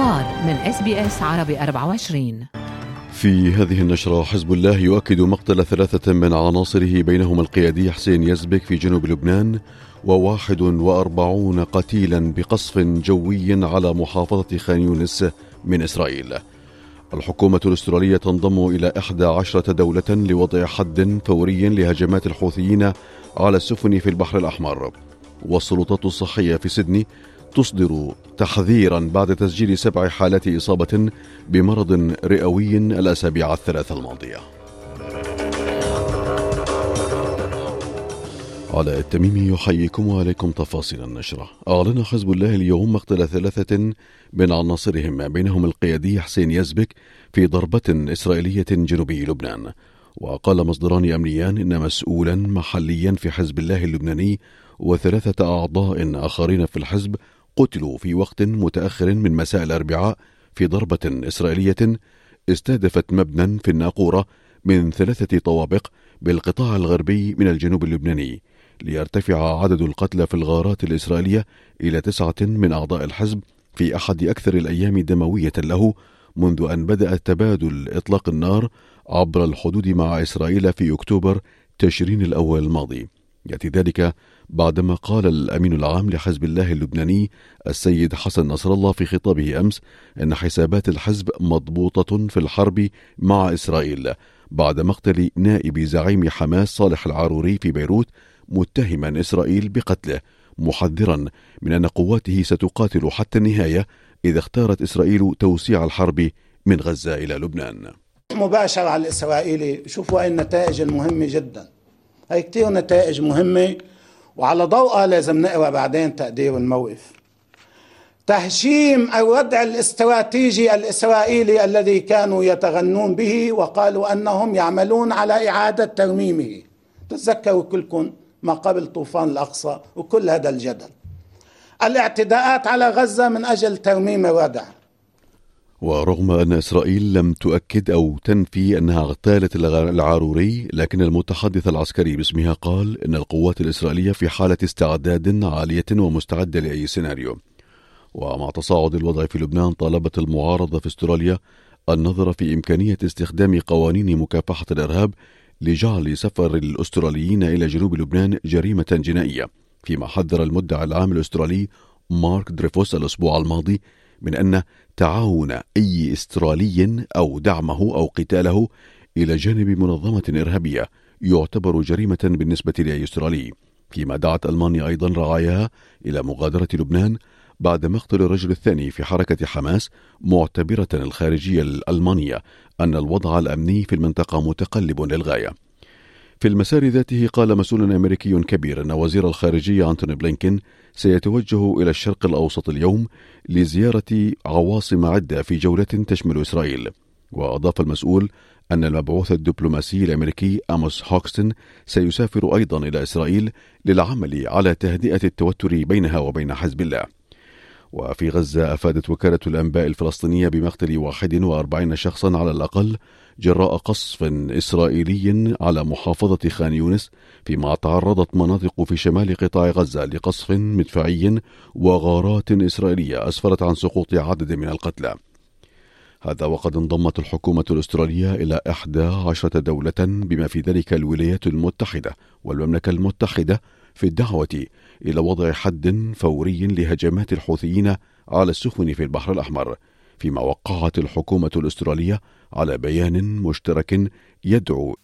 الأخبار من إس بي إس عربي 24 في هذه النشرة حزب الله يؤكد مقتل ثلاثة من عناصره بينهم القيادي حسين يزبك في جنوب لبنان وواحد وأربعون قتيلا بقصف جوي على محافظة خان يونس من إسرائيل. الحكومة الأسترالية تنضم إلى إحدى عشرة دولة لوضع حد فوري لهجمات الحوثيين على السفن في البحر الأحمر. والسلطات الصحية في سيدني تصدر تحذيرا بعد تسجيل سبع حالات إصابة بمرض رئوي الأسابيع الثلاثة الماضية. على التميم يحييكم وعليكم تفاصيل النشرة. أعلن حزب الله اليوم مقتل ثلاثة من عناصرهم بينهم القيادي حسين يزبك في ضربة إسرائيلية جنوبي لبنان. وقال مصدران أمنيان إن مسؤولا محليا في حزب الله اللبناني وثلاثة أعضاء آخرين في الحزب قتلوا في وقت متأخر من مساء الأربعاء في ضربة إسرائيلية استهدفت مبنى في الناقورة من ثلاثة طوابق بالقطاع الغربي من الجنوب اللبناني ليرتفع عدد القتلى في الغارات الإسرائيلية إلى تسعة من أعضاء الحزب في أحد أكثر الأيام دموية له منذ أن بدأ تبادل إطلاق النار عبر الحدود مع إسرائيل في أكتوبر تشرين الأول الماضي. يأتي ذلك بعدما قال الأمين العام لحزب الله اللبناني السيد حسن نصر الله في خطابه أمس أن حسابات الحزب مضبوطة في الحرب مع إسرائيل بعد مقتل نائب زعيم حماس صالح العاروري في بيروت متهما إسرائيل بقتله محذرا من أن قواته ستقاتل حتى النهاية إذا اختارت إسرائيل توسيع الحرب من غزة إلى لبنان. مباشر على الإسرائيلي شوفوا النتائج المهمة جدا. هاي كتير نتائج مهمة وعلى ضوءها لازم نقرأ بعدين تقدير الموقف. تهشيم الردع الاستراتيجي الإسرائيلي الذي كانوا يتغنون به وقالوا أنهم يعملون على إعادة ترميمه. تذكروا كلكم ما قبل طوفان الأقصى وكل هذا الجدل. الاعتداءات على غزة من أجل ترميم الردع. ورغم أن إسرائيل لم تؤكد أو تنفي أنها اغتالت العاروري لكن المتحدث العسكري باسمها قال أن القوات الإسرائيلية في حالة استعداد عالية ومستعدة لأي سيناريو. ومع تصاعد الوضع في لبنان طالبت المعارضة في استراليا النظر في إمكانية استخدام قوانين مكافحة الإرهاب لجعل سفر الأستراليين إلى جنوب لبنان جريمة جنائية. فيما حذر المدعي العام الأسترالي مارك دريفوس الأسبوع الماضي من أن تعاون أي إسترالي أو دعمه أو قتاله إلى جانب منظمة إرهابية يعتبر جريمة بالنسبة لأي إسترالي. فيما دعت ألمانيا أيضا رعاياها إلى مغادرة لبنان بعد مقتل الرجل الثاني في حركة حماس معتبرة الخارجية الألمانية أن الوضع الأمني في المنطقة متقلب للغاية. في المسار ذاته قال مسؤول أمريكي كبير أن وزير الخارجية أنتوني بلينكين سيتوجه إلى الشرق الأوسط اليوم لزيارة عواصم عدة في جولة تشمل إسرائيل. وأضاف المسؤول أن المبعوث الدبلوماسي الأمريكي أموس هوكستن سيسافر أيضا إلى إسرائيل للعمل على تهدئة التوتر بينها وبين حزب الله. وفي غزة أفادت وكالة الأنباء الفلسطينية بمقتل 41 شخصا على الأقل جراء قصف إسرائيلي على محافظة خان يونس فيما تعرضت مناطق في شمال قطاع غزة لقصف مدفعي وغارات إسرائيلية أسفرت عن سقوط عدد من القتلى. هذا وقد انضمت الحكومة الأسترالية إلى إحدى عشرة دولة بما في ذلك الولايات المتحدة والمملكة المتحدة في الدعوة إلى وضع حد فوري لهجمات الحوثيين على السفن في البحر الأحمر فيما وقعت الحكومة الأسترالية على بيان مشترك يدعو